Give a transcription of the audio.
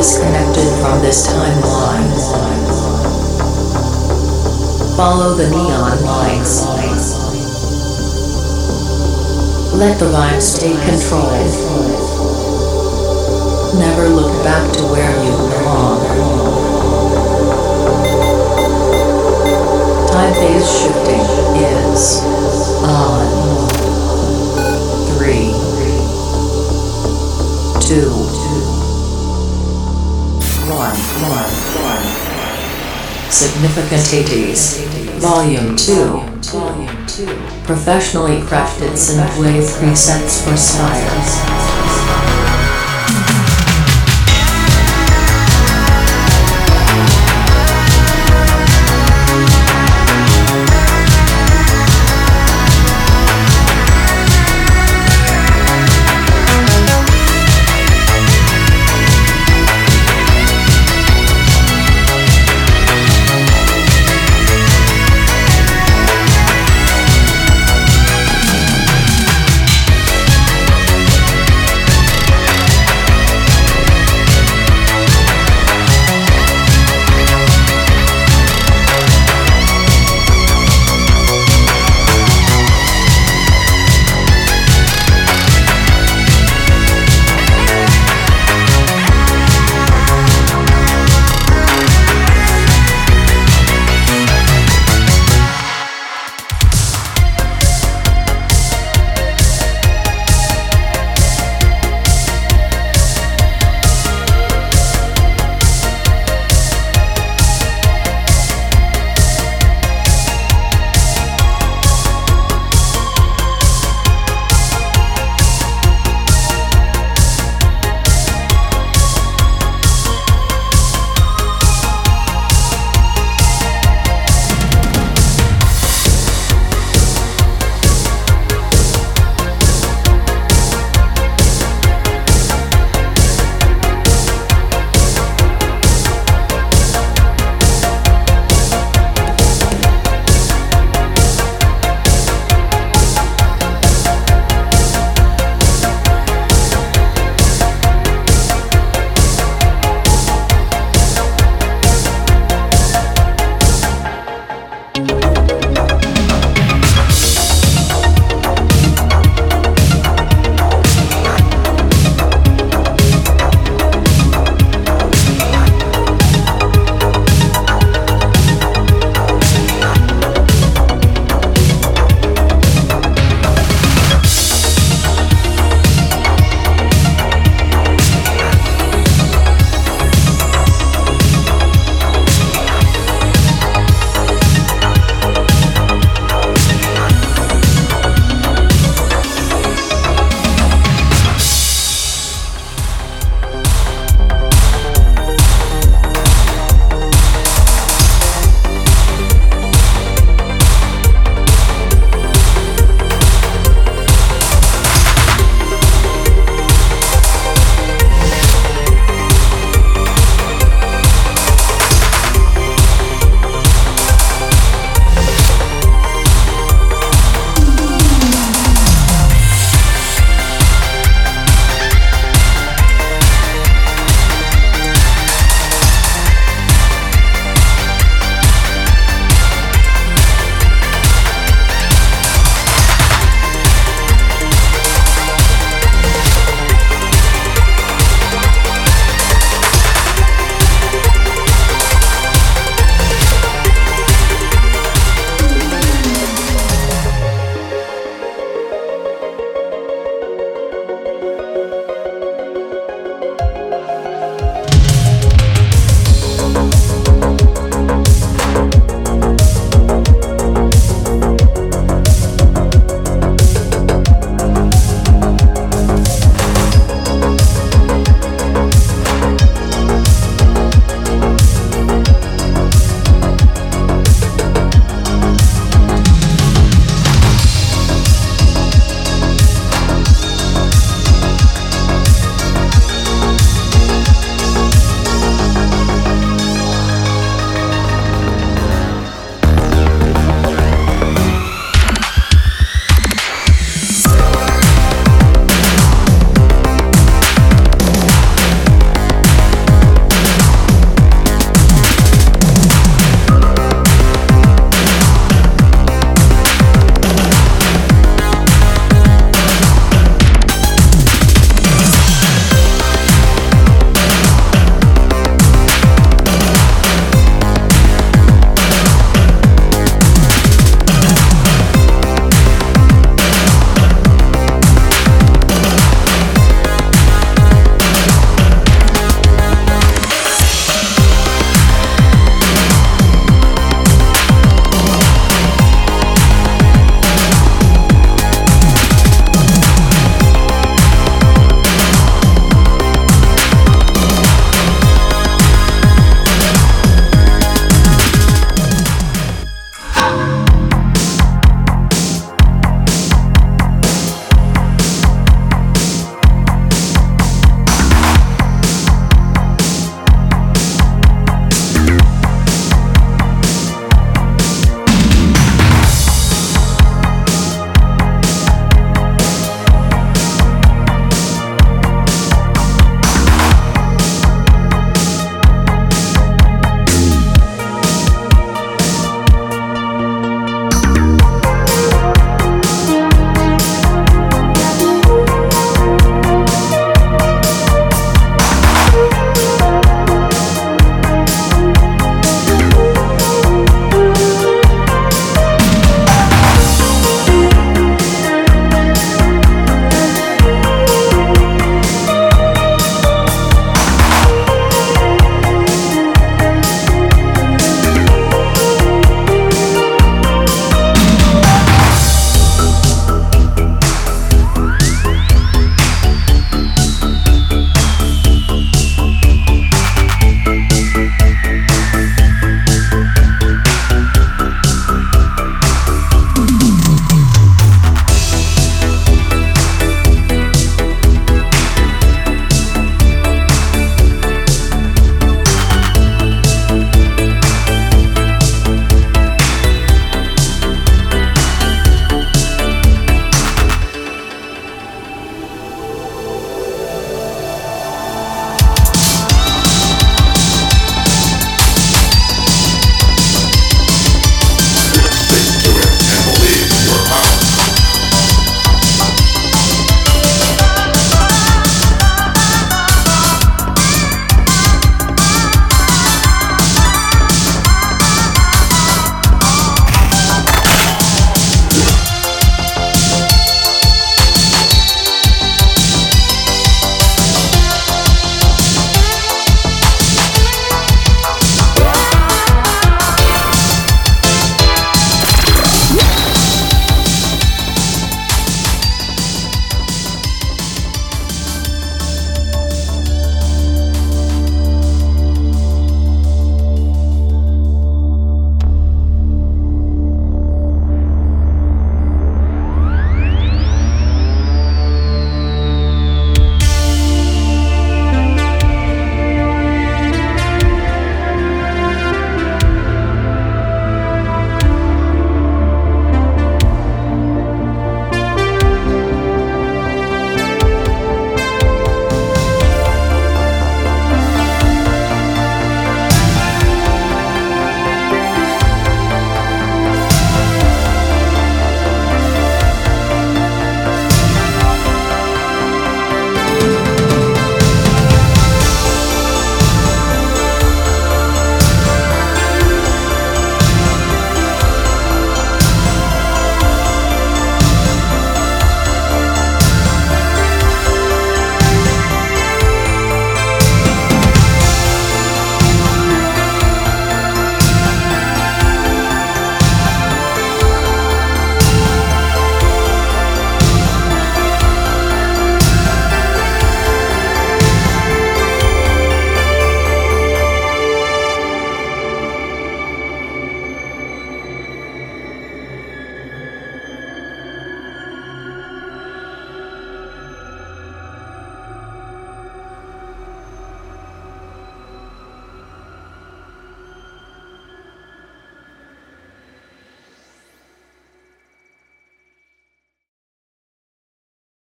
disconnected from this timeline. Follow the neon lights. Let the vibes take control. Never look back to where you Significant 80s. Volume 2. Professionally crafted synthwave presets for Spire.